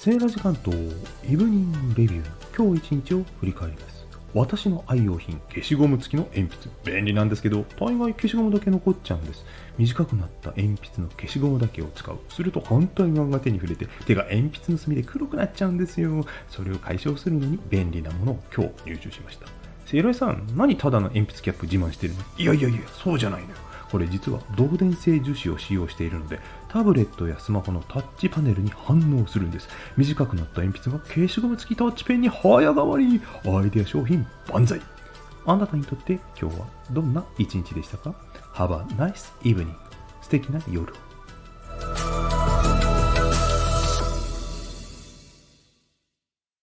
セーラ時間とイブニングレビュー。今日一日を振り返ります。私の愛用品消しゴム付きの鉛筆。便利なんですけど大概消しゴムだけ残っちゃうんです。短くなった鉛筆の消しゴムだけを使う。すると反対側が手に触れて手が鉛筆の墨で黒くなっちゃうんですよ。それを解消するのに便利なものを今日入手しました。セイロイさん何ただの鉛筆キャップ自慢してるの？いやいやいやそうじゃないのよ。これ実は導電性樹脂を使用しているのでタブレットやスマホのタッチパネルに反応するんです。短くなった鉛筆が消しゴム付きタッチペンに早変わり。アイデア商品万歳。あなたにとって今日はどんな一日でしたか ?Have a nice evening 素敵な夜を。